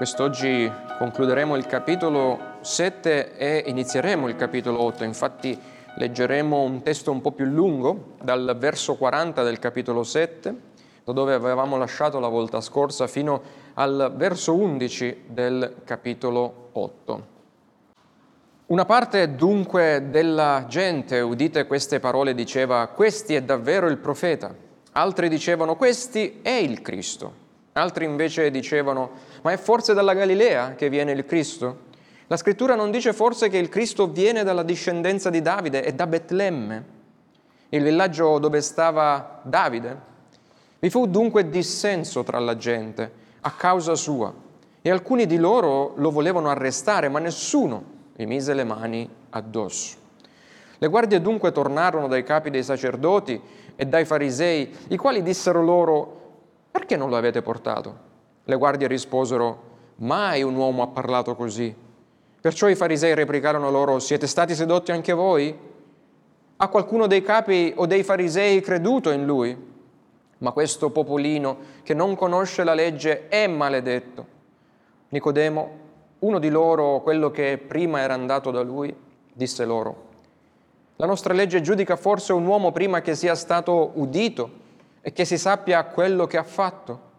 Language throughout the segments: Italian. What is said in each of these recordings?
Quest'oggi concluderemo il capitolo 7 e inizieremo il capitolo 8, infatti leggeremo un testo un po' più lungo dal verso 40 del capitolo 7, da dove avevamo lasciato la volta scorsa, fino al verso 11 del capitolo 8. Una parte dunque della gente, udite queste parole, diceva, questi è davvero il profeta. Altri dicevano, questi è il Cristo. Altri invece dicevano, ma è forse dalla Galilea che viene il Cristo? La scrittura non dice forse che il Cristo viene dalla discendenza di Davide e da Betlemme, il villaggio dove stava Davide? Vi fu dunque dissenso tra la gente a causa sua e alcuni di loro lo volevano arrestare, ma nessuno gli mise le mani addosso. Le guardie dunque tornarono dai capi dei sacerdoti e dai farisei, i quali dissero loro, perché non lo avete portato? Le guardie risposero, mai un uomo ha parlato così. Perciò i farisei replicarono loro, siete stati sedotti anche voi? Ha qualcuno dei capi o dei farisei creduto in lui? Ma questo popolino che non conosce la legge è maledetto. Nicodemo, uno di loro, quello che prima era andato da lui, disse loro, la nostra legge giudica forse un uomo prima che sia stato udito e che si sappia quello che ha fatto?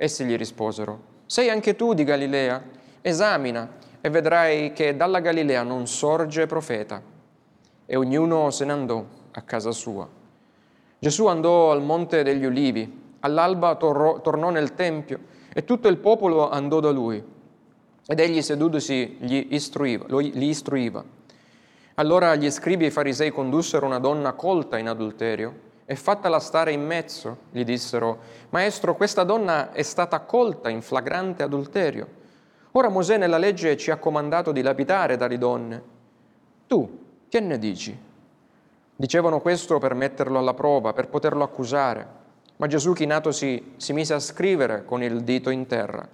Essi gli risposero, sei anche tu di Galilea? Esamina e vedrai che dalla Galilea non sorge profeta. E ognuno se ne andò a casa sua. Gesù andò al monte degli ulivi, all'alba torrò, tornò nel Tempio e tutto il popolo andò da lui. Ed egli sedutosi gli istruiva, li istruiva. Allora gli scribi e i farisei condussero una donna colta in adulterio e fattala stare in mezzo, gli dissero, Maestro, questa donna è stata colta in flagrante adulterio. Ora Mosè nella legge ci ha comandato di lapidare tali donne. Tu, che ne dici? Dicevano questo per metterlo alla prova, per poterlo accusare. Ma Gesù chinatosi si mise a scrivere con il dito in terra.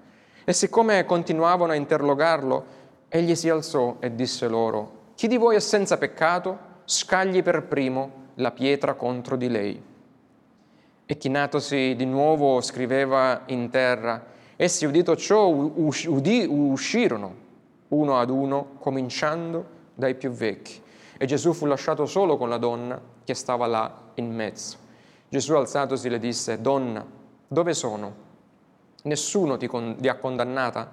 E siccome continuavano a interrogarlo, egli si alzò e disse loro, Chi di voi è senza peccato, scagli per primo la pietra contro di lei. E chinatosi di nuovo scriveva in terra. Essi, udito ciò, udì, uscirono uno ad uno, cominciando dai più vecchi. E Gesù fu lasciato solo con la donna che stava là in mezzo. Gesù alzatosi le disse, Donna, dove sono? Nessuno ti, con- ti ha condannata?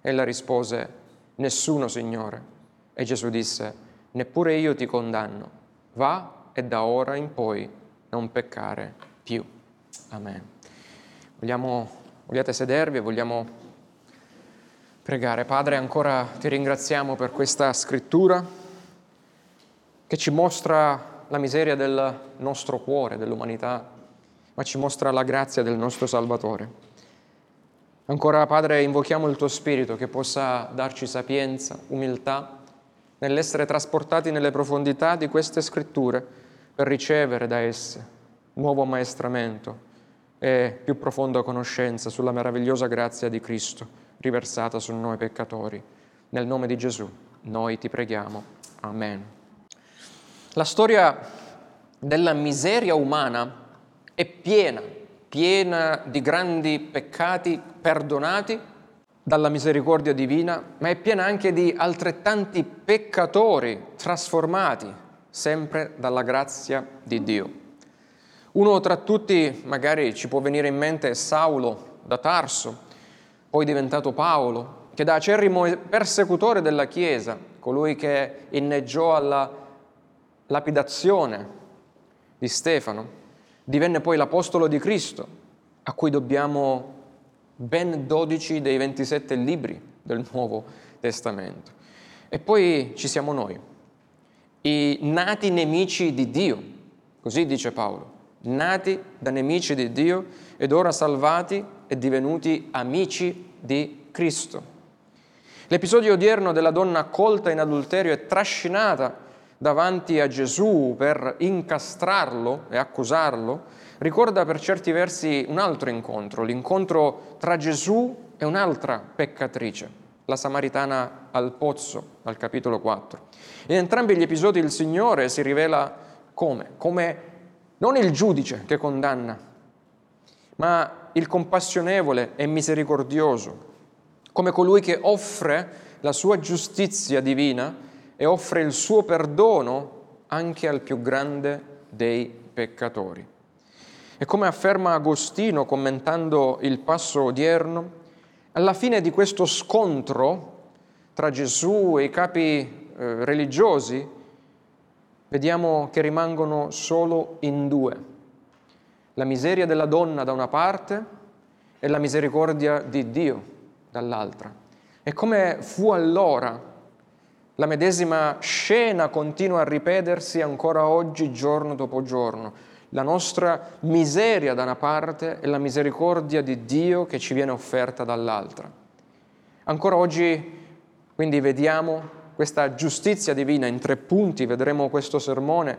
Ella rispose, Nessuno, Signore. E Gesù disse, Neppure io ti condanno. Va e da ora in poi non peccare più. Amen. Vogliamo, vogliate sedervi e vogliamo pregare. Padre, ancora ti ringraziamo per questa scrittura che ci mostra la miseria del nostro cuore, dell'umanità, ma ci mostra la grazia del nostro Salvatore. Ancora, Padre, invochiamo il tuo Spirito che possa darci sapienza, umiltà, nell'essere trasportati nelle profondità di queste scritture per ricevere da esse nuovo maestramento e più profonda conoscenza sulla meravigliosa grazia di Cristo riversata su noi peccatori. Nel nome di Gesù noi ti preghiamo. Amen. La storia della miseria umana è piena, piena di grandi peccati perdonati dalla misericordia divina, ma è piena anche di altrettanti peccatori trasformati sempre dalla grazia di Dio. Uno tra tutti magari ci può venire in mente Saulo da Tarso, poi diventato Paolo, che da acerrimo persecutore della Chiesa, colui che inneggiò alla lapidazione di Stefano, divenne poi l'Apostolo di Cristo, a cui dobbiamo ben 12 dei 27 libri del Nuovo Testamento. E poi ci siamo noi, i nati nemici di Dio, così dice Paolo, nati da nemici di Dio ed ora salvati e divenuti amici di Cristo. L'episodio odierno della donna colta in adulterio e trascinata davanti a Gesù per incastrarlo e accusarlo, ricorda per certi versi un altro incontro, l'incontro tra Gesù e un'altra peccatrice la Samaritana al pozzo, al capitolo 4. In entrambi gli episodi il Signore si rivela come? Come non il giudice che condanna, ma il compassionevole e misericordioso, come colui che offre la sua giustizia divina e offre il suo perdono anche al più grande dei peccatori. E come afferma Agostino commentando il passo odierno, alla fine di questo scontro tra Gesù e i capi eh, religiosi, vediamo che rimangono solo in due. La miseria della donna da una parte e la misericordia di Dio dall'altra. E come fu allora, la medesima scena continua a ripetersi ancora oggi, giorno dopo giorno la nostra miseria da una parte e la misericordia di Dio che ci viene offerta dall'altra. Ancora oggi quindi vediamo questa giustizia divina in tre punti, vedremo questo sermone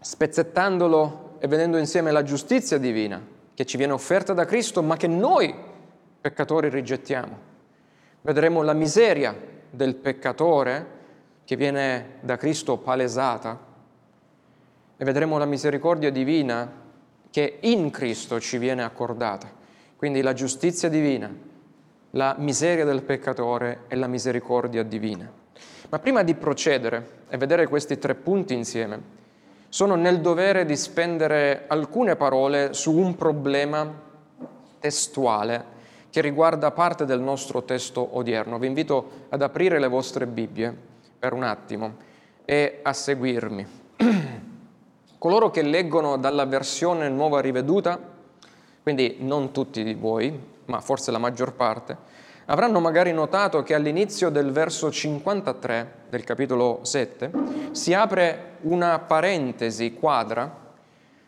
spezzettandolo e vedendo insieme la giustizia divina che ci viene offerta da Cristo ma che noi peccatori rigettiamo. Vedremo la miseria del peccatore che viene da Cristo palesata e vedremo la misericordia divina che in Cristo ci viene accordata. Quindi la giustizia divina, la miseria del peccatore e la misericordia divina. Ma prima di procedere e vedere questi tre punti insieme, sono nel dovere di spendere alcune parole su un problema testuale che riguarda parte del nostro testo odierno. Vi invito ad aprire le vostre Bibbie per un attimo e a seguirmi. Coloro che leggono dalla versione nuova riveduta, quindi non tutti di voi, ma forse la maggior parte, avranno magari notato che all'inizio del verso 53 del capitolo 7 si apre una parentesi quadra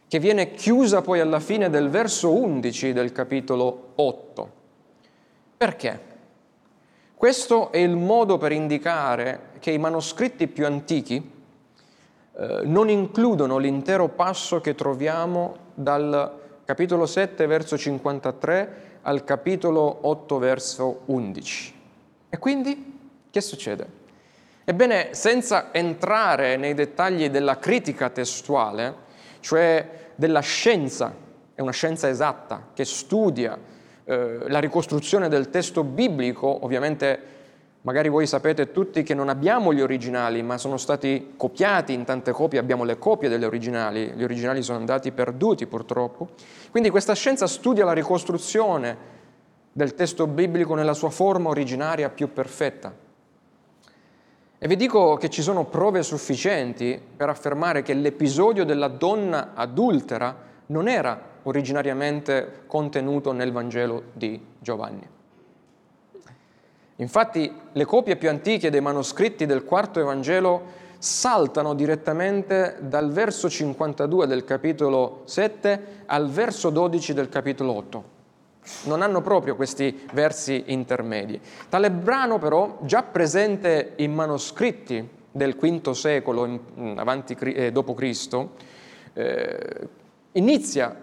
che viene chiusa poi alla fine del verso 11 del capitolo 8. Perché? Questo è il modo per indicare che i manoscritti più antichi eh, non includono l'intero passo che troviamo dal capitolo 7 verso 53 al capitolo 8 verso 11. E quindi che succede? Ebbene, senza entrare nei dettagli della critica testuale, cioè della scienza, è una scienza esatta che studia eh, la ricostruzione del testo biblico, ovviamente Magari voi sapete tutti che non abbiamo gli originali, ma sono stati copiati in tante copie, abbiamo le copie degli originali, gli originali sono andati perduti purtroppo. Quindi questa scienza studia la ricostruzione del testo biblico nella sua forma originaria più perfetta. E vi dico che ci sono prove sufficienti per affermare che l'episodio della donna adultera non era originariamente contenuto nel Vangelo di Giovanni. Infatti le copie più antiche dei manoscritti del quarto Evangelo saltano direttamente dal verso 52 del capitolo 7 al verso 12 del capitolo 8. Non hanno proprio questi versi intermedi. Tale brano però, già presente in manoscritti del V secolo in, avanti, eh, Cristo, eh, inizia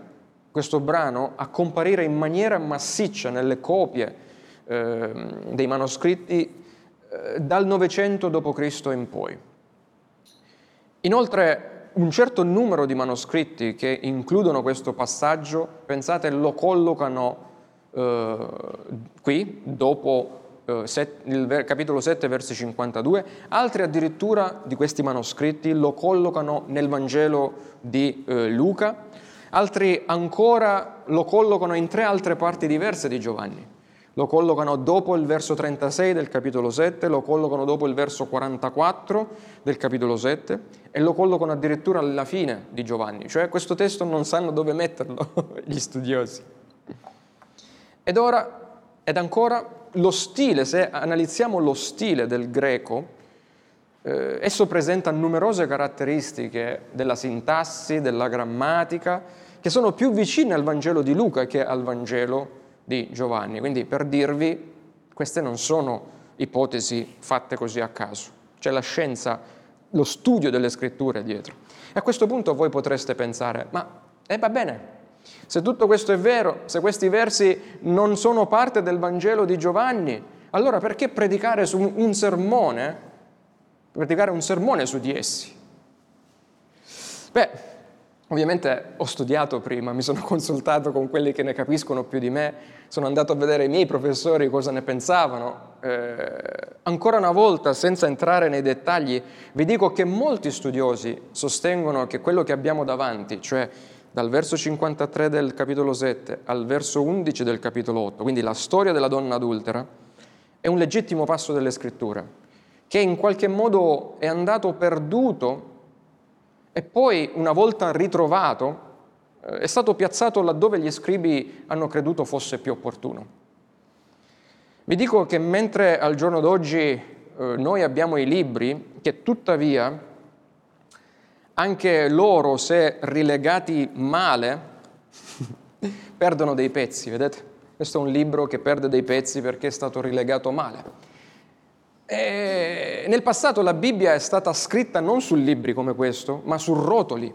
questo brano a comparire in maniera massiccia nelle copie Ehm, dei manoscritti eh, dal 900 d.C. in poi. Inoltre un certo numero di manoscritti che includono questo passaggio, pensate, lo collocano eh, qui, dopo eh, set, il capitolo 7, versi 52, altri addirittura di questi manoscritti lo collocano nel Vangelo di eh, Luca, altri ancora lo collocano in tre altre parti diverse di Giovanni lo collocano dopo il verso 36 del capitolo 7, lo collocano dopo il verso 44 del capitolo 7 e lo collocano addirittura alla fine di Giovanni, cioè questo testo non sanno dove metterlo gli studiosi. Ed ora, ed ancora, lo stile, se analizziamo lo stile del greco, eh, esso presenta numerose caratteristiche della sintassi, della grammatica, che sono più vicine al Vangelo di Luca che al Vangelo di Giovanni. Quindi per dirvi, queste non sono ipotesi fatte così a caso, c'è la scienza, lo studio delle scritture dietro. E a questo punto voi potreste pensare, ma eh, va bene, se tutto questo è vero, se questi versi non sono parte del Vangelo di Giovanni, allora perché predicare un sermone, predicare un sermone su di essi? Beh, Ovviamente ho studiato prima, mi sono consultato con quelli che ne capiscono più di me, sono andato a vedere i miei professori cosa ne pensavano. Eh, ancora una volta, senza entrare nei dettagli, vi dico che molti studiosi sostengono che quello che abbiamo davanti, cioè dal verso 53 del capitolo 7 al verso 11 del capitolo 8, quindi la storia della donna adultera, è un legittimo passo delle scritture, che in qualche modo è andato perduto e poi una volta ritrovato eh, è stato piazzato laddove gli scribi hanno creduto fosse più opportuno. Vi dico che mentre al giorno d'oggi eh, noi abbiamo i libri, che tuttavia anche loro, se rilegati male, perdono dei pezzi, vedete? Questo è un libro che perde dei pezzi perché è stato rilegato male. E nel passato la Bibbia è stata scritta non su libri come questo, ma su rotoli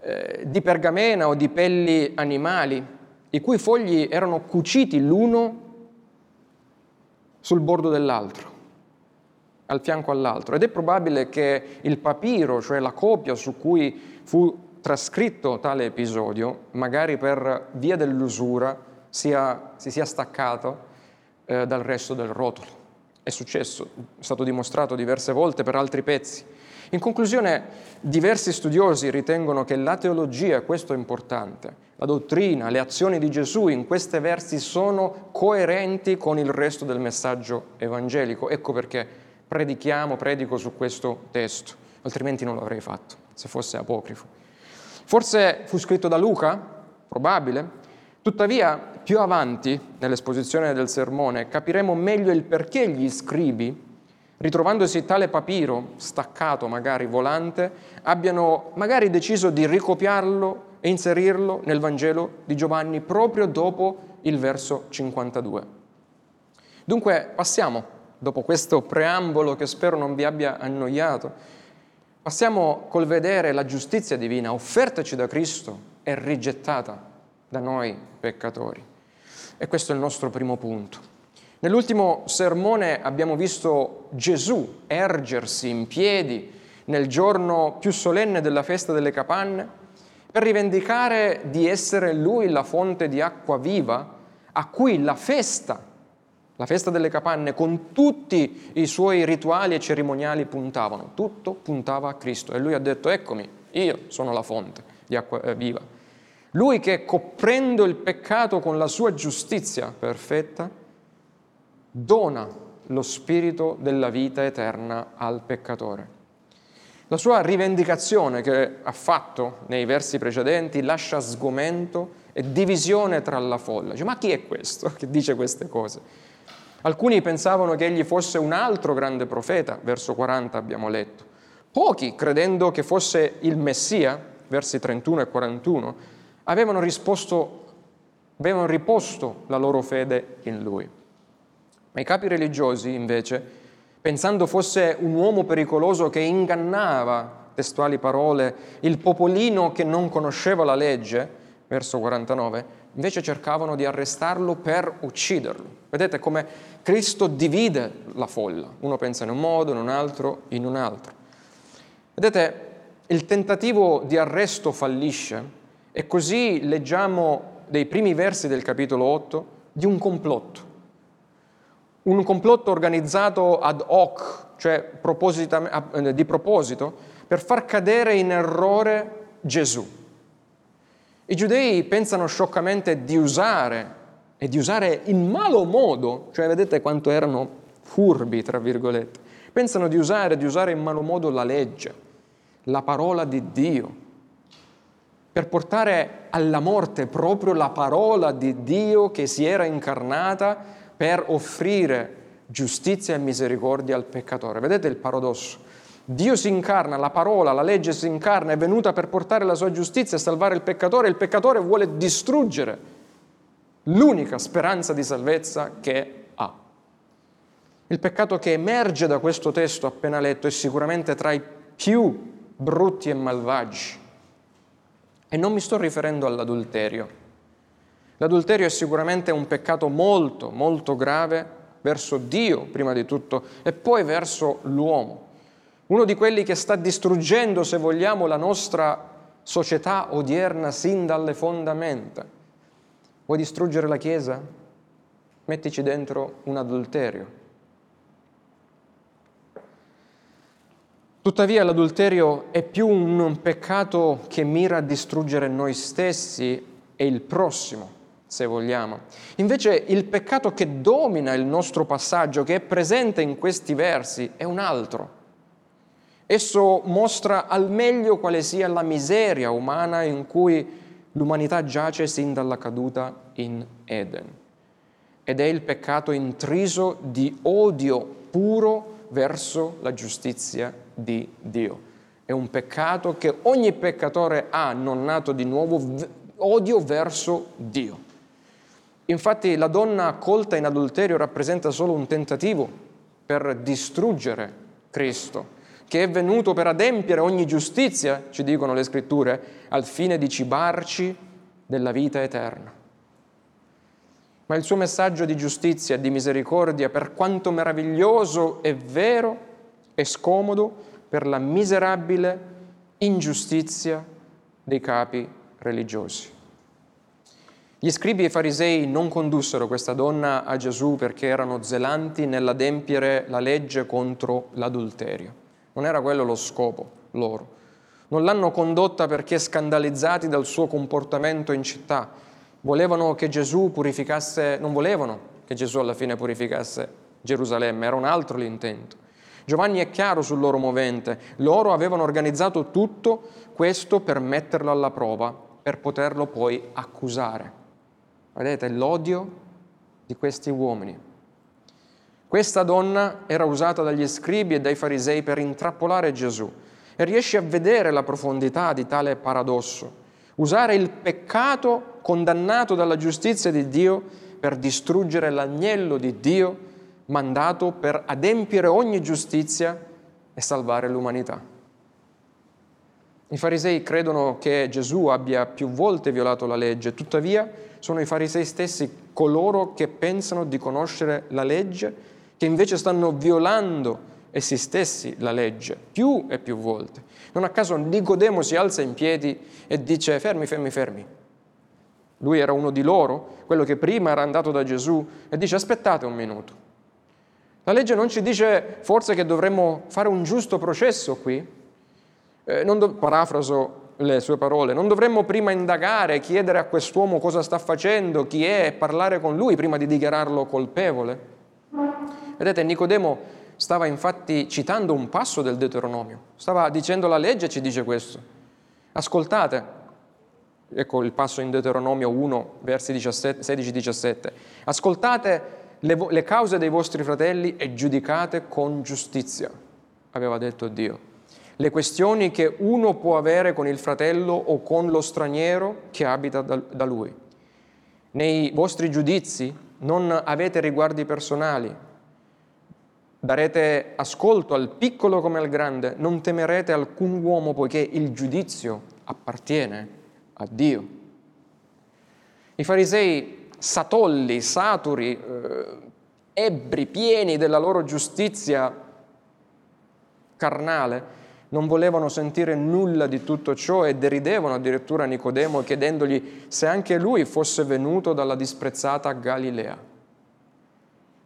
eh, di pergamena o di pelli animali, i cui fogli erano cuciti l'uno sul bordo dell'altro, al fianco all'altro. Ed è probabile che il papiro, cioè la copia su cui fu trascritto tale episodio, magari per via dell'usura, sia, si sia staccato eh, dal resto del rotolo. È successo, è stato dimostrato diverse volte per altri pezzi. In conclusione, diversi studiosi ritengono che la teologia, questo è importante, la dottrina, le azioni di Gesù in questi versi sono coerenti con il resto del messaggio evangelico. Ecco perché predichiamo, predico su questo testo, altrimenti non l'avrei fatto, se fosse apocrifo. Forse fu scritto da Luca? Probabile. Tuttavia, più avanti nell'esposizione del sermone, capiremo meglio il perché gli scribi, ritrovandosi tale papiro, staccato magari volante, abbiano magari deciso di ricopiarlo e inserirlo nel Vangelo di Giovanni proprio dopo il verso 52. Dunque passiamo, dopo questo preambolo che spero non vi abbia annoiato, passiamo col vedere la giustizia divina offertaci da Cristo e rigettata da noi peccatori. E questo è il nostro primo punto. Nell'ultimo sermone abbiamo visto Gesù ergersi in piedi nel giorno più solenne della festa delle capanne per rivendicare di essere lui la fonte di acqua viva a cui la festa, la festa delle capanne, con tutti i suoi rituali e cerimoniali puntavano. Tutto puntava a Cristo e lui ha detto eccomi, io sono la fonte di acqua eh, viva. Lui che coprendo il peccato con la sua giustizia perfetta, dona lo spirito della vita eterna al peccatore. La sua rivendicazione che ha fatto nei versi precedenti lascia sgomento e divisione tra la folla. Dice, ma chi è questo che dice queste cose? Alcuni pensavano che egli fosse un altro grande profeta, verso 40 abbiamo letto. Pochi, credendo che fosse il Messia, versi 31 e 41, avevano risposto, avevano riposto la loro fede in lui. Ma i capi religiosi, invece, pensando fosse un uomo pericoloso che ingannava, testuali parole, il popolino che non conosceva la legge, verso 49, invece cercavano di arrestarlo per ucciderlo. Vedete come Cristo divide la folla, uno pensa in un modo, in un altro, in un altro. Vedete, il tentativo di arresto fallisce e così leggiamo dei primi versi del capitolo 8 di un complotto. Un complotto organizzato ad hoc, cioè eh, di proposito, per far cadere in errore Gesù. I giudei pensano scioccamente di usare, e di usare in malo modo, cioè vedete quanto erano furbi, tra virgolette, pensano di usare, di usare in malo modo la legge, la parola di Dio, per portare alla morte proprio la parola di Dio che si era incarnata per offrire giustizia e misericordia al peccatore. Vedete il paradosso? Dio si incarna, la parola, la legge si incarna, è venuta per portare la sua giustizia e salvare il peccatore, e il peccatore vuole distruggere l'unica speranza di salvezza che ha. Il peccato che emerge da questo testo appena letto è sicuramente tra i più brutti e malvagi e non mi sto riferendo all'adulterio. L'adulterio è sicuramente un peccato molto, molto grave verso Dio, prima di tutto, e poi verso l'uomo. Uno di quelli che sta distruggendo, se vogliamo, la nostra società odierna sin dalle fondamenta. Vuoi distruggere la Chiesa? Mettici dentro un adulterio. Tuttavia l'adulterio è più un peccato che mira a distruggere noi stessi e il prossimo, se vogliamo. Invece il peccato che domina il nostro passaggio, che è presente in questi versi, è un altro. Esso mostra al meglio quale sia la miseria umana in cui l'umanità giace sin dalla caduta in Eden. Ed è il peccato intriso di odio puro verso la giustizia di Dio. È un peccato che ogni peccatore ha, non nato di nuovo, odio verso Dio. Infatti la donna colta in adulterio rappresenta solo un tentativo per distruggere Cristo che è venuto per adempiere ogni giustizia, ci dicono le scritture, al fine di cibarci della vita eterna. Ma il suo messaggio di giustizia e di misericordia, per quanto meraviglioso e vero, è scomodo per la miserabile ingiustizia dei capi religiosi. Gli scribi e i farisei non condussero questa donna a Gesù perché erano zelanti nell'adempiere la legge contro l'adulterio. Non era quello lo scopo loro. Non l'hanno condotta perché scandalizzati dal suo comportamento in città. Volevano che Gesù purificasse, non volevano che Gesù alla fine purificasse Gerusalemme, era un altro l'intento. Giovanni è chiaro sul loro movente, loro avevano organizzato tutto questo per metterlo alla prova, per poterlo poi accusare. Vedete l'odio di questi uomini. Questa donna era usata dagli scribi e dai farisei per intrappolare Gesù e riesce a vedere la profondità di tale paradosso. Usare il peccato condannato dalla giustizia di Dio per distruggere l'agnello di Dio mandato per adempiere ogni giustizia e salvare l'umanità. I farisei credono che Gesù abbia più volte violato la legge, tuttavia sono i farisei stessi coloro che pensano di conoscere la legge che invece stanno violando essi stessi la legge più e più volte. Non a caso Nicodemo si alza in piedi e dice fermi, fermi, fermi. Lui era uno di loro, quello che prima era andato da Gesù, e dice aspettate un minuto. La legge non ci dice forse che dovremmo fare un giusto processo qui? Eh, do- parafraso le sue parole, non dovremmo prima indagare, chiedere a quest'uomo cosa sta facendo, chi è, e parlare con lui prima di dichiararlo colpevole? Vedete, Nicodemo stava infatti citando un passo del Deuteronomio, stava dicendo la legge ci dice questo. Ascoltate, ecco il passo in Deuteronomio 1, versi 16-17, ascoltate le, le cause dei vostri fratelli e giudicate con giustizia, aveva detto Dio. Le questioni che uno può avere con il fratello o con lo straniero che abita da, da lui. Nei vostri giudizi non avete riguardi personali, Darete ascolto al piccolo come al grande, non temerete alcun uomo poiché il giudizio appartiene a Dio. I farisei satolli, saturi, eh, ebbri, pieni della loro giustizia carnale, non volevano sentire nulla di tutto ciò e deridevano addirittura Nicodemo chiedendogli se anche lui fosse venuto dalla disprezzata Galilea.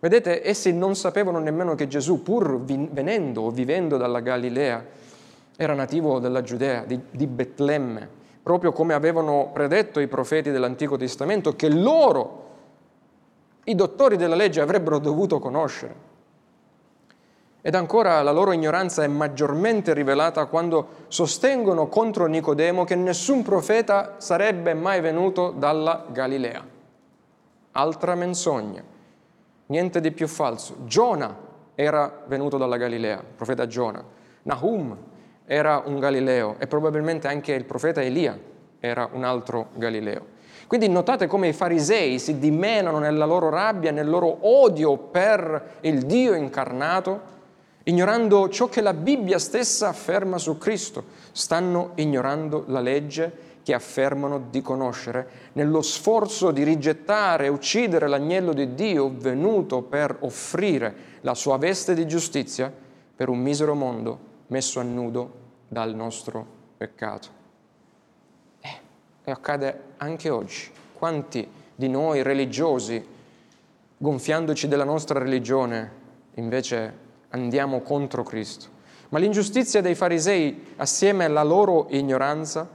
Vedete, essi non sapevano nemmeno che Gesù, pur venendo o vivendo dalla Galilea, era nativo della Giudea, di, di Betlemme, proprio come avevano predetto i profeti dell'Antico Testamento, che loro, i dottori della legge, avrebbero dovuto conoscere. Ed ancora la loro ignoranza è maggiormente rivelata quando sostengono contro Nicodemo che nessun profeta sarebbe mai venuto dalla Galilea. Altra menzogna niente di più falso. Giona era venuto dalla Galilea, il profeta Giona. Nahum era un Galileo e probabilmente anche il profeta Elia era un altro Galileo. Quindi notate come i farisei si dimenano nella loro rabbia, nel loro odio per il Dio incarnato, ignorando ciò che la Bibbia stessa afferma su Cristo. Stanno ignorando la legge che affermano di conoscere, nello sforzo di rigettare e uccidere l'agnello di Dio venuto per offrire la sua veste di giustizia per un misero mondo messo a nudo dal nostro peccato. E accade anche oggi. Quanti di noi religiosi, gonfiandoci della nostra religione, invece andiamo contro Cristo? Ma l'ingiustizia dei farisei, assieme alla loro ignoranza,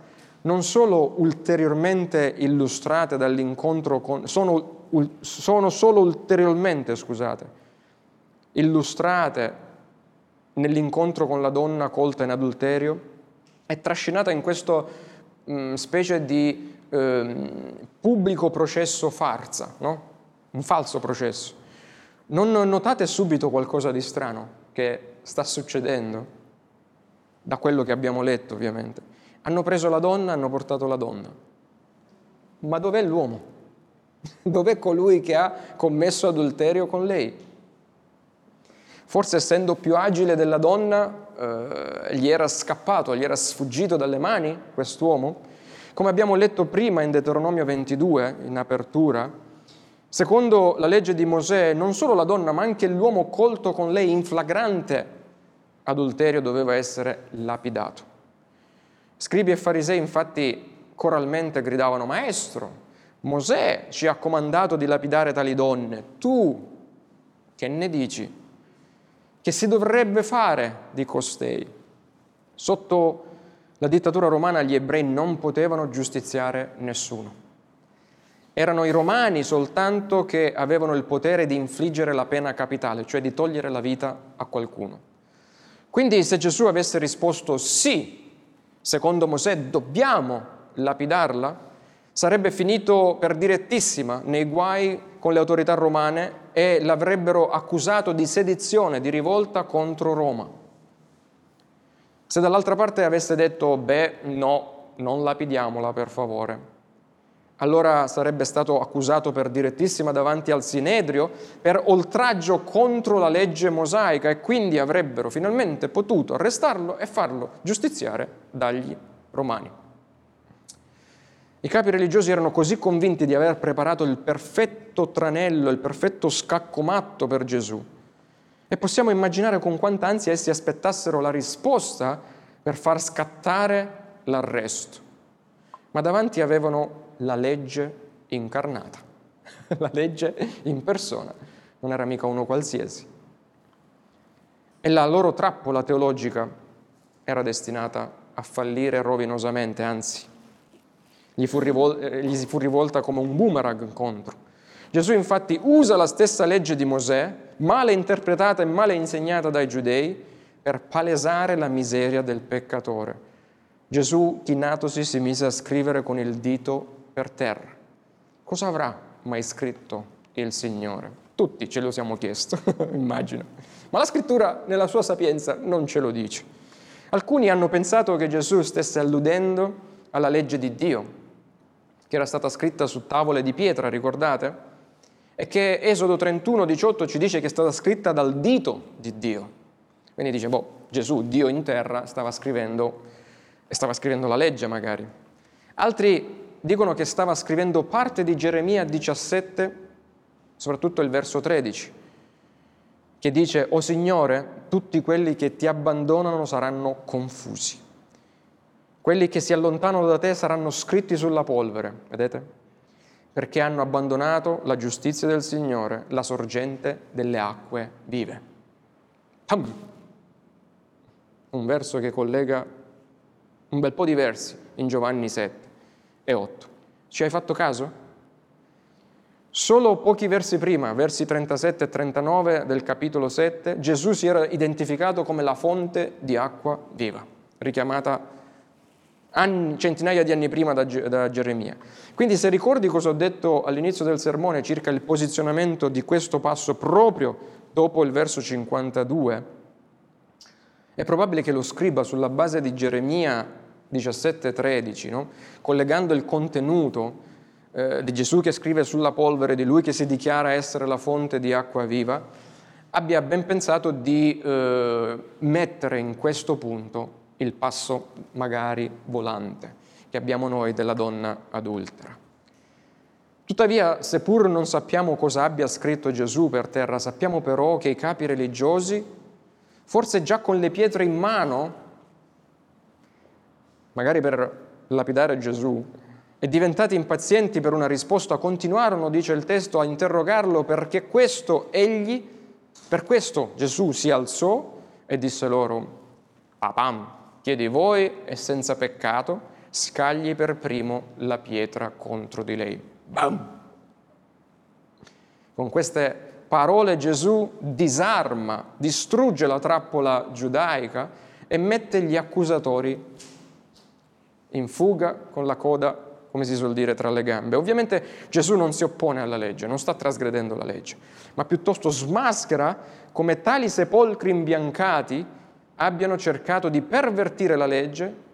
non solo ulteriormente illustrate dall'incontro con... sono, sono solo ulteriormente, scusate, illustrate nell'incontro con la donna colta in adulterio, è trascinata in questo mh, specie di eh, pubblico processo farsa, no? un falso processo. Non notate subito qualcosa di strano che sta succedendo? Da quello che abbiamo letto, ovviamente. Hanno preso la donna, hanno portato la donna. Ma dov'è l'uomo? Dov'è colui che ha commesso adulterio con lei? Forse essendo più agile della donna, eh, gli era scappato, gli era sfuggito dalle mani quest'uomo. Come abbiamo letto prima in Deuteronomio 22, in apertura, secondo la legge di Mosè, non solo la donna, ma anche l'uomo colto con lei in flagrante adulterio doveva essere lapidato. Scribi e farisei infatti coralmente gridavano, Maestro, Mosè ci ha comandato di lapidare tali donne, tu che ne dici? che si dovrebbe fare di costei. Sotto la dittatura romana gli ebrei non potevano giustiziare nessuno. Erano i romani soltanto che avevano il potere di infliggere la pena capitale, cioè di togliere la vita a qualcuno. Quindi se Gesù avesse risposto sì, secondo Mosè dobbiamo lapidarla, sarebbe finito per direttissima nei guai con le autorità romane e l'avrebbero accusato di sedizione, di rivolta contro Roma. Se dall'altra parte avesse detto, beh, no, non lapidiamola per favore, allora sarebbe stato accusato per direttissima davanti al Sinedrio per oltraggio contro la legge mosaica e quindi avrebbero finalmente potuto arrestarlo e farlo giustiziare dagli romani. I capi religiosi erano così convinti di aver preparato il perfetto tranello, il perfetto scacco matto per Gesù. E possiamo immaginare con quanta ansia essi aspettassero la risposta per far scattare l'arresto. Ma davanti avevano la legge incarnata, la legge in persona, non era mica uno qualsiasi. E la loro trappola teologica era destinata a fallire rovinosamente, anzi gli fu, rivol- eh, gli fu rivolta come un boomerang contro. Gesù infatti usa la stessa legge di Mosè, male interpretata e male insegnata dai giudei, per palesare la miseria del peccatore. Gesù, chinatosi, si mise a scrivere con il dito per terra. Cosa avrà mai scritto il Signore? Tutti ce lo siamo chiesto, immagino. Ma la scrittura nella sua sapienza non ce lo dice. Alcuni hanno pensato che Gesù stesse alludendo alla legge di Dio, che era stata scritta su tavole di pietra, ricordate? E che Esodo 31, 18 ci dice che è stata scritta dal dito di Dio. Quindi dice, boh, Gesù, Dio in terra, stava scrivendo, stava scrivendo la legge magari. Altri dicono che stava scrivendo parte di Geremia 17, soprattutto il verso 13, che dice, O Signore, tutti quelli che ti abbandonano saranno confusi. Quelli che si allontanano da te saranno scritti sulla polvere, vedete? Perché hanno abbandonato la giustizia del Signore, la sorgente delle acque vive. Pam! Un verso che collega un bel po' di versi in Giovanni 7 e 8. Ci hai fatto caso? Solo pochi versi prima, versi 37 e 39 del capitolo 7, Gesù si era identificato come la fonte di acqua viva, richiamata anni, centinaia di anni prima da, da Geremia. Quindi se ricordi cosa ho detto all'inizio del sermone circa il posizionamento di questo passo proprio dopo il verso 52, è probabile che lo scriba sulla base di Geremia 17:13, no? collegando il contenuto eh, di Gesù che scrive sulla polvere, di lui che si dichiara essere la fonte di acqua viva, abbia ben pensato di eh, mettere in questo punto il passo magari volante che abbiamo noi della donna adultera. Tuttavia, seppur non sappiamo cosa abbia scritto Gesù per terra, sappiamo però che i capi religiosi, forse già con le pietre in mano, magari per lapidare Gesù, e diventati impazienti per una risposta continuarono, dice il testo, a interrogarlo perché questo egli, per questo Gesù si alzò e disse loro, papam, chiedi voi e senza peccato, scagli per primo la pietra contro di lei. Bam! Con queste parole Gesù disarma, distrugge la trappola giudaica e mette gli accusatori in fuga con la coda, come si suol dire, tra le gambe. Ovviamente Gesù non si oppone alla legge, non sta trasgredendo la legge, ma piuttosto smaschera come tali sepolcri imbiancati abbiano cercato di pervertire la legge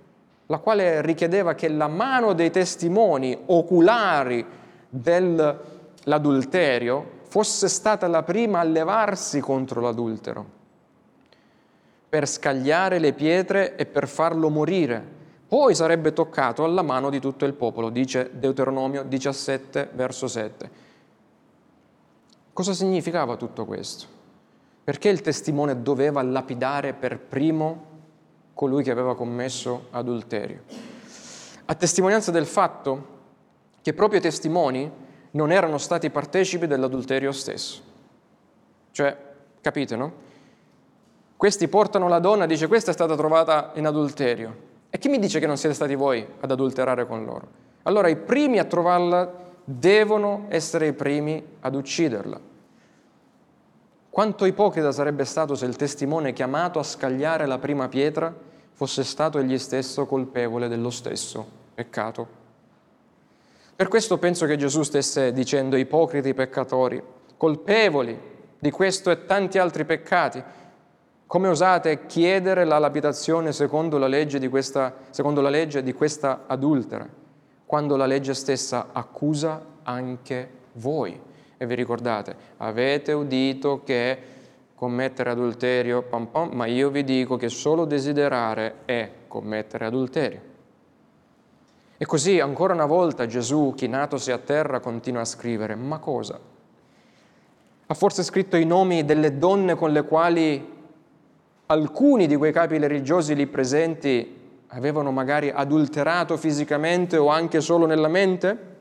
la quale richiedeva che la mano dei testimoni oculari dell'adulterio fosse stata la prima a levarsi contro l'adultero, per scagliare le pietre e per farlo morire. Poi sarebbe toccato alla mano di tutto il popolo, dice Deuteronomio 17, verso 7. Cosa significava tutto questo? Perché il testimone doveva lapidare per primo colui che aveva commesso adulterio. A testimonianza del fatto che proprio i testimoni non erano stati partecipi dell'adulterio stesso. Cioè, capite, no? Questi portano la donna, dice questa è stata trovata in adulterio. E chi mi dice che non siete stati voi ad adulterare con loro? Allora i primi a trovarla devono essere i primi ad ucciderla. Quanto ipocrita sarebbe stato se il testimone chiamato a scagliare la prima pietra fosse stato egli stesso colpevole dello stesso peccato. Per questo penso che Gesù stesse dicendo ipocriti peccatori, colpevoli di questo e tanti altri peccati, come osate chiedere la lapidazione secondo la legge di questa, legge di questa adultera, quando la legge stessa accusa anche voi? E vi ricordate, avete udito che commettere adulterio, pam pam, ma io vi dico che solo desiderare è commettere adulterio. E così ancora una volta Gesù, chinatosi a terra, continua a scrivere, ma cosa? Ha forse scritto i nomi delle donne con le quali alcuni di quei capi religiosi lì presenti avevano magari adulterato fisicamente o anche solo nella mente?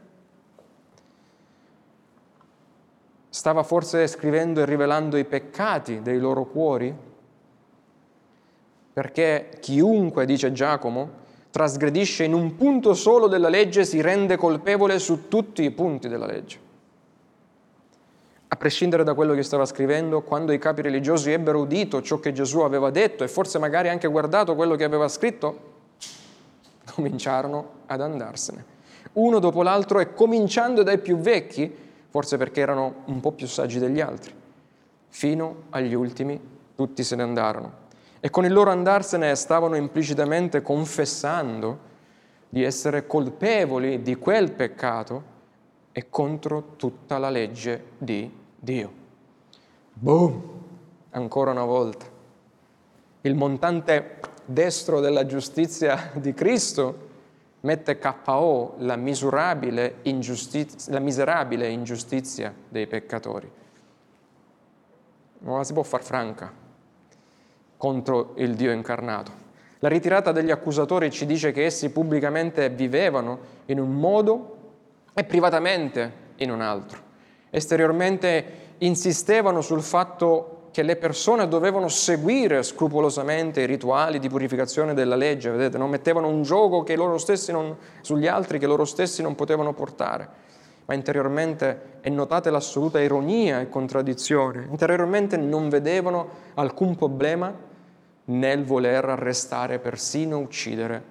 Stava forse scrivendo e rivelando i peccati dei loro cuori? Perché chiunque, dice Giacomo, trasgredisce in un punto solo della legge si rende colpevole su tutti i punti della legge. A prescindere da quello che stava scrivendo, quando i capi religiosi ebbero udito ciò che Gesù aveva detto e forse magari anche guardato quello che aveva scritto, cominciarono ad andarsene, uno dopo l'altro e cominciando dai più vecchi, forse perché erano un po' più saggi degli altri. Fino agli ultimi tutti se ne andarono. E con il loro andarsene stavano implicitamente confessando di essere colpevoli di quel peccato e contro tutta la legge di Dio. Boom! Ancora una volta. Il montante destro della giustizia di Cristo mette KO la miserabile, ingiustizia, la miserabile ingiustizia dei peccatori. Non la si può far franca contro il Dio incarnato. La ritirata degli accusatori ci dice che essi pubblicamente vivevano in un modo e privatamente in un altro. Esteriormente insistevano sul fatto che le persone dovevano seguire scrupolosamente i rituali di purificazione della legge, vedete, non mettevano un gioco non, sugli altri che loro stessi non potevano portare, ma interiormente, e notate l'assoluta ironia e contraddizione, interiormente non vedevano alcun problema nel voler arrestare, persino uccidere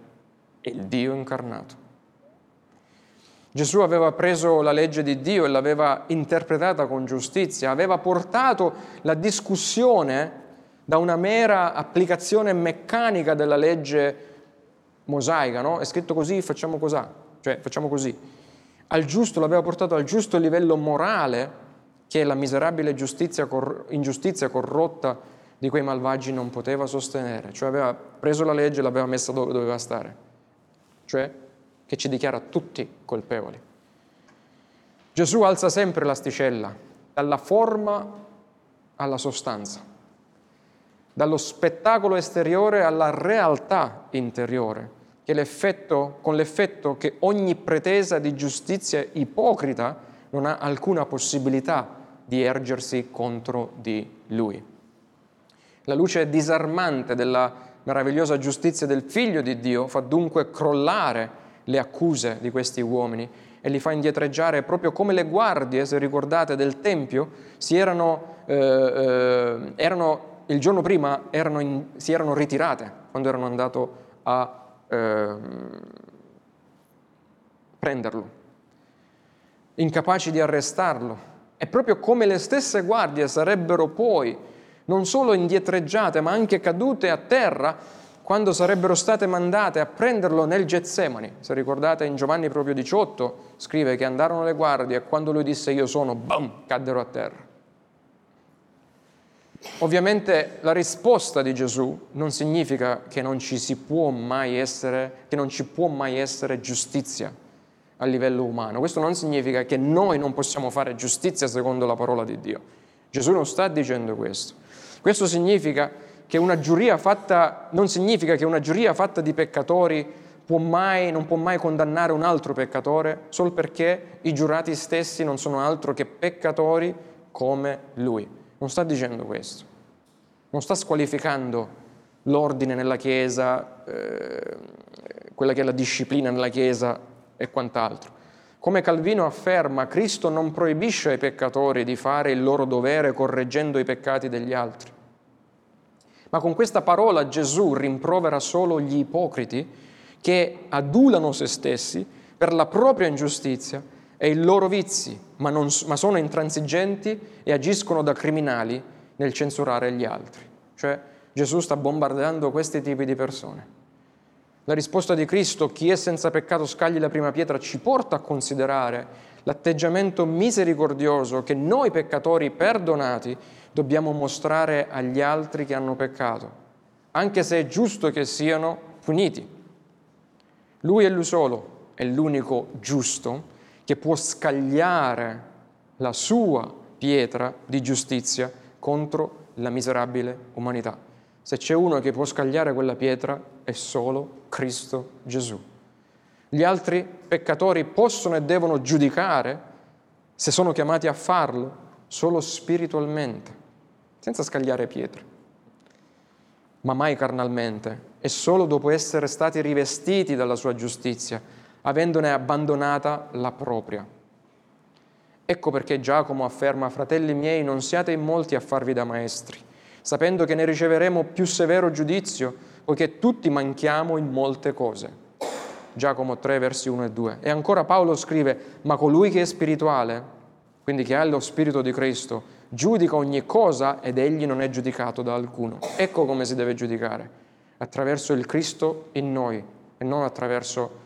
il Dio incarnato. Gesù aveva preso la legge di Dio e l'aveva interpretata con giustizia, aveva portato la discussione da una mera applicazione meccanica della legge mosaica, no? È scritto così, facciamo così, cioè facciamo così. Al giusto, l'aveva portato al giusto livello morale che la miserabile giustizia, ingiustizia corrotta di quei malvagi non poteva sostenere, cioè aveva preso la legge e l'aveva messa dove doveva stare, cioè che ci dichiara tutti colpevoli. Gesù alza sempre l'asticella, dalla forma alla sostanza, dallo spettacolo esteriore alla realtà interiore, l'effetto, con l'effetto che ogni pretesa di giustizia ipocrita non ha alcuna possibilità di ergersi contro di lui. La luce disarmante della meravigliosa giustizia del Figlio di Dio fa dunque crollare le accuse di questi uomini e li fa indietreggiare proprio come le guardie, se ricordate, del Tempio si erano, eh, eh, erano il giorno prima erano in, si erano ritirate quando erano andato a eh, prenderlo, incapaci di arrestarlo. E proprio come le stesse guardie sarebbero poi non solo indietreggiate, ma anche cadute a terra quando sarebbero state mandate a prenderlo nel Getsemani. Se ricordate in Giovanni proprio 18 scrive che andarono le guardie e quando lui disse io sono, bam, caddero a terra. Ovviamente la risposta di Gesù non significa che non ci si può mai essere, che non ci può mai essere giustizia a livello umano. Questo non significa che noi non possiamo fare giustizia secondo la parola di Dio. Gesù non sta dicendo questo. Questo significa che una giuria fatta, non significa che una giuria fatta di peccatori può mai, non può mai condannare un altro peccatore solo perché i giurati stessi non sono altro che peccatori come lui. Non sta dicendo questo. Non sta squalificando l'ordine nella Chiesa, eh, quella che è la disciplina nella Chiesa e quant'altro. Come Calvino afferma, Cristo non proibisce ai peccatori di fare il loro dovere correggendo i peccati degli altri. Ma con questa parola Gesù rimprovera solo gli ipocriti che adulano se stessi per la propria ingiustizia e i loro vizi, ma, non, ma sono intransigenti e agiscono da criminali nel censurare gli altri. Cioè Gesù sta bombardando questi tipi di persone. La risposta di Cristo, chi è senza peccato scagli la prima pietra, ci porta a considerare l'atteggiamento misericordioso che noi peccatori perdonati dobbiamo mostrare agli altri che hanno peccato, anche se è giusto che siano puniti. Lui è lui solo, è l'unico giusto che può scagliare la sua pietra di giustizia contro la miserabile umanità. Se c'è uno che può scagliare quella pietra è solo Cristo Gesù. Gli altri peccatori possono e devono giudicare, se sono chiamati a farlo, solo spiritualmente, senza scagliare pietre, ma mai carnalmente, e solo dopo essere stati rivestiti dalla sua giustizia avendone abbandonata la propria. Ecco perché Giacomo afferma, fratelli miei, non siate in molti a farvi da maestri, sapendo che ne riceveremo più severo giudizio, poiché tutti manchiamo in molte cose. Giacomo 3, versi 1 e 2. E ancora Paolo scrive, ma colui che è spirituale, quindi che ha lo Spirito di Cristo, giudica ogni cosa ed egli non è giudicato da alcuno. Ecco come si deve giudicare, attraverso il Cristo in noi e non attraverso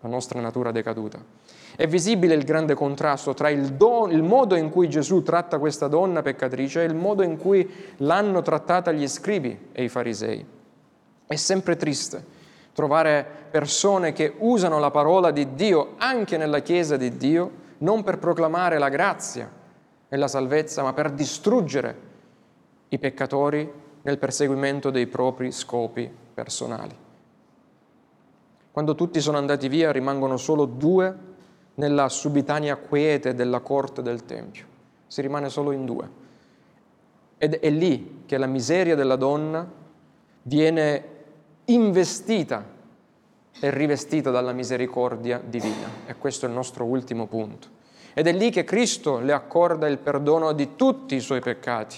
la nostra natura decaduta. È visibile il grande contrasto tra il, don, il, modo in cui Gesù tratta questa donna peccatrice e il modo in cui l'hanno trattata gli scribi e i farisei. È sempre triste trovare persone che usano la parola di Dio anche nella Chiesa di Dio non per proclamare la grazia e la salvezza, ma per distruggere i peccatori nel perseguimento dei propri scopi personali. Quando tutti sono andati via rimangono solo due nella subitanea quiete della corte del Tempio. Si rimane solo in due. Ed è lì che la miseria della donna viene investita e rivestita dalla misericordia divina. E questo è il nostro ultimo punto. Ed è lì che Cristo le accorda il perdono di tutti i suoi peccati.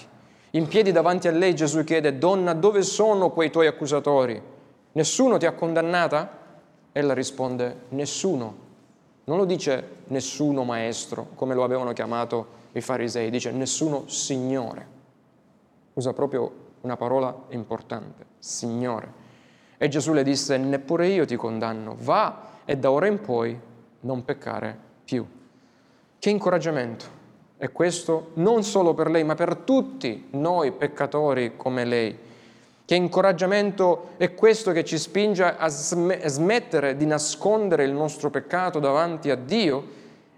In piedi davanti a lei Gesù chiede, donna, dove sono quei tuoi accusatori? Nessuno ti ha condannata? Ella risponde nessuno. Non lo dice nessuno maestro, come lo avevano chiamato i farisei, dice nessuno Signore. Usa proprio una parola importante, Signore. E Gesù le disse, neppure io ti condanno, va e da ora in poi non peccare più. Che incoraggiamento! E questo non solo per lei, ma per tutti noi peccatori come lei che incoraggiamento è questo che ci spinge a smettere di nascondere il nostro peccato davanti a Dio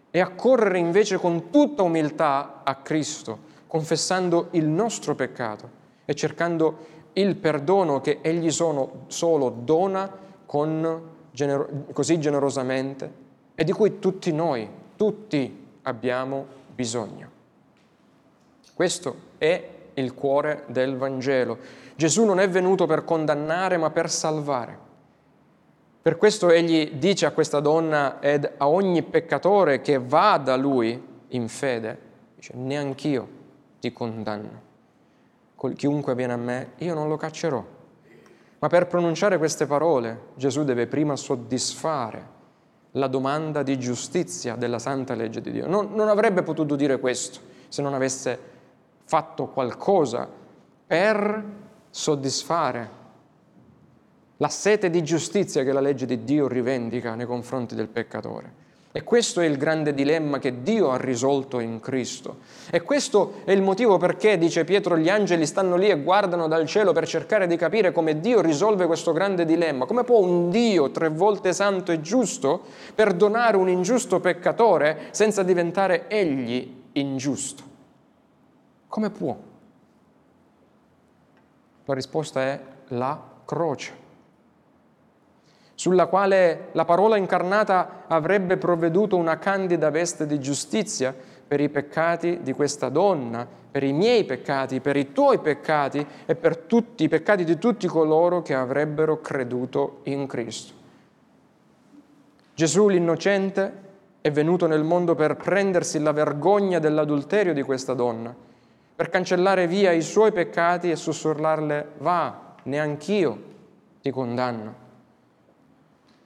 e a correre invece con tutta umiltà a Cristo, confessando il nostro peccato e cercando il perdono che Egli solo dona con gener- così generosamente e di cui tutti noi, tutti abbiamo bisogno. Questo è il cuore del Vangelo. Gesù non è venuto per condannare ma per salvare. Per questo egli dice a questa donna ed a ogni peccatore che va da lui in fede, dice, neanch'io ti condanno. Chiunque viene a me, io non lo caccerò. Ma per pronunciare queste parole Gesù deve prima soddisfare la domanda di giustizia della santa legge di Dio. Non, non avrebbe potuto dire questo se non avesse fatto qualcosa per soddisfare la sete di giustizia che la legge di Dio rivendica nei confronti del peccatore. E questo è il grande dilemma che Dio ha risolto in Cristo. E questo è il motivo perché, dice Pietro, gli angeli stanno lì e guardano dal cielo per cercare di capire come Dio risolve questo grande dilemma. Come può un Dio tre volte santo e giusto perdonare un ingiusto peccatore senza diventare egli ingiusto? Come può? La risposta è la croce sulla quale la parola incarnata avrebbe provveduto una candida veste di giustizia per i peccati di questa donna, per i miei peccati, per i tuoi peccati e per tutti i peccati di tutti coloro che avrebbero creduto in Cristo. Gesù l'innocente è venuto nel mondo per prendersi la vergogna dell'adulterio di questa donna, per cancellare via i suoi peccati e sussurrarle va, neanch'io ti condanno.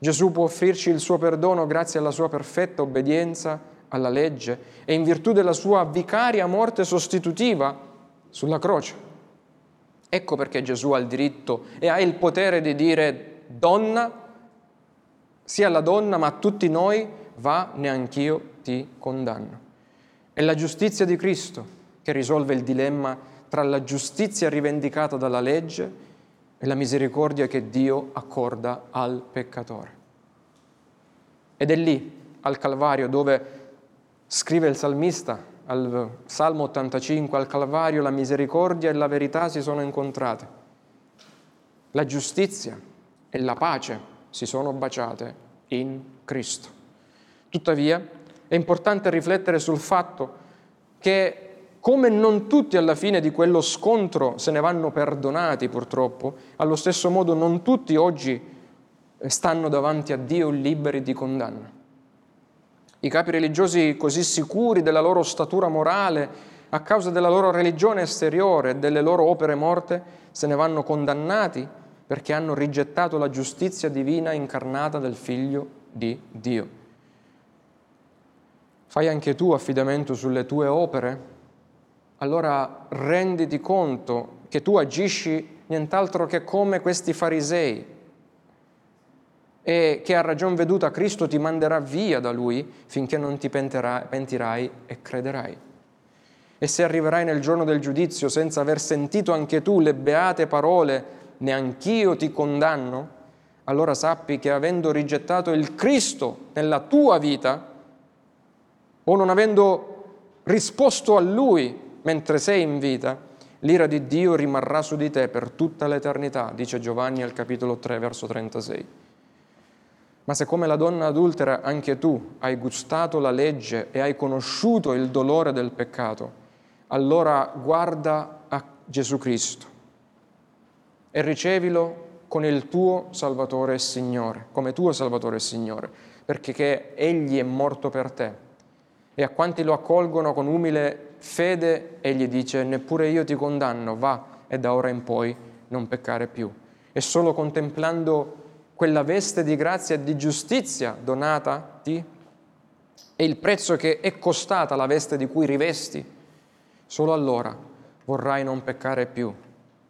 Gesù può offrirci il suo perdono grazie alla sua perfetta obbedienza alla legge e in virtù della sua vicaria morte sostitutiva sulla croce. Ecco perché Gesù ha il diritto e ha il potere di dire donna, sia la donna ma a tutti noi va, neanch'io ti condanno. È la giustizia di Cristo che risolve il dilemma tra la giustizia rivendicata dalla legge e la misericordia che Dio accorda al peccatore. Ed è lì, al Calvario, dove scrive il salmista, al Salmo 85, al Calvario la misericordia e la verità si sono incontrate. La giustizia e la pace si sono baciate in Cristo. Tuttavia, è importante riflettere sul fatto che come non tutti alla fine di quello scontro se ne vanno perdonati purtroppo, allo stesso modo non tutti oggi stanno davanti a Dio liberi di condanna. I capi religiosi così sicuri della loro statura morale, a causa della loro religione esteriore e delle loro opere morte, se ne vanno condannati perché hanno rigettato la giustizia divina incarnata del Figlio di Dio. Fai anche tu affidamento sulle tue opere? Allora renditi conto che tu agisci nient'altro che come questi farisei e che a ragion veduta Cristo ti manderà via da lui finché non ti pentirai e crederai. E se arriverai nel giorno del giudizio senza aver sentito anche tu le beate parole, neanch'io ti condanno, allora sappi che avendo rigettato il Cristo nella tua vita, o non avendo risposto a Lui mentre sei in vita, l'ira di Dio rimarrà su di te per tutta l'eternità, dice Giovanni al capitolo 3, verso 36. Ma se come la donna adultera anche tu hai gustato la legge e hai conosciuto il dolore del peccato, allora guarda a Gesù Cristo e ricevilo con il tuo Salvatore e Signore, come tuo Salvatore e Signore, perché Egli è morto per te. E a quanti lo accolgono con umile fede, egli dice, neppure io ti condanno, va e da ora in poi non peccare più. E solo contemplando quella veste di grazia e di giustizia donatati e il prezzo che è costata la veste di cui rivesti, solo allora vorrai non peccare più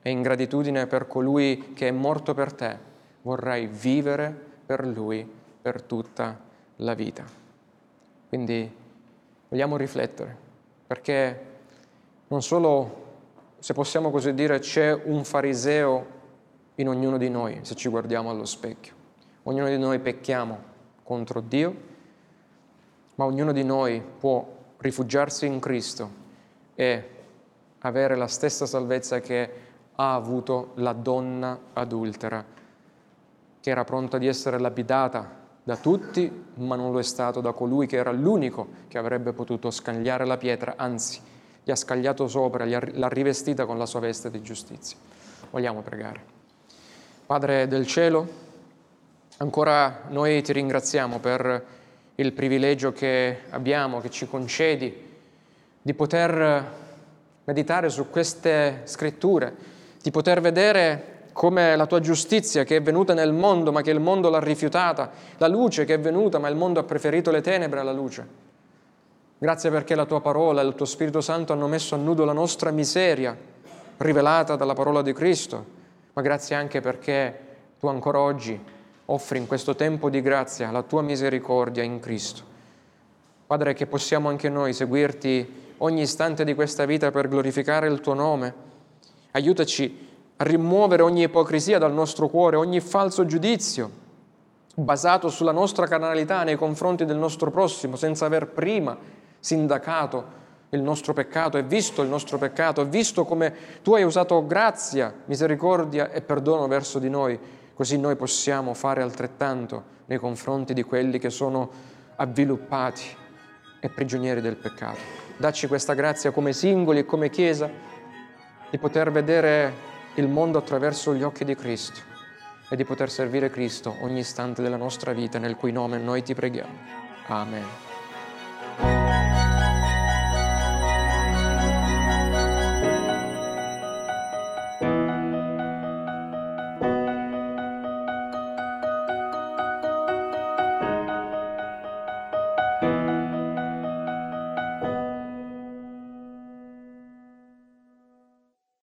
e in gratitudine per colui che è morto per te vorrai vivere per lui per tutta la vita. Quindi vogliamo riflettere perché non solo, se possiamo così dire, c'è un fariseo in ognuno di noi, se ci guardiamo allo specchio. Ognuno di noi pecchiamo contro Dio, ma ognuno di noi può rifugiarsi in Cristo e avere la stessa salvezza che ha avuto la donna adultera che era pronta di essere lapidata da tutti, ma non lo è stato da colui che era l'unico che avrebbe potuto scagliare la pietra, anzi, gli ha scagliato sopra, l'ha rivestita con la sua veste di giustizia. Vogliamo pregare. Padre del cielo, ancora noi ti ringraziamo per il privilegio che abbiamo, che ci concedi di poter meditare su queste scritture, di poter vedere come la tua giustizia che è venuta nel mondo ma che il mondo l'ha rifiutata, la luce che è venuta ma il mondo ha preferito le tenebre alla luce. Grazie perché la tua parola e il tuo Spirito Santo hanno messo a nudo la nostra miseria, rivelata dalla parola di Cristo, ma grazie anche perché tu ancora oggi offri in questo tempo di grazia la tua misericordia in Cristo. Padre, che possiamo anche noi seguirti ogni istante di questa vita per glorificare il tuo nome. Aiutaci a rimuovere ogni ipocrisia dal nostro cuore, ogni falso giudizio basato sulla nostra carnalità nei confronti del nostro prossimo, senza aver prima sindacato il nostro peccato e visto il nostro peccato e visto come tu hai usato grazia, misericordia e perdono verso di noi, così noi possiamo fare altrettanto nei confronti di quelli che sono avviluppati e prigionieri del peccato. Dacci questa grazia come singoli e come Chiesa di poter vedere il mondo attraverso gli occhi di Cristo e di poter servire Cristo ogni istante della nostra vita nel cui nome noi ti preghiamo. Amen.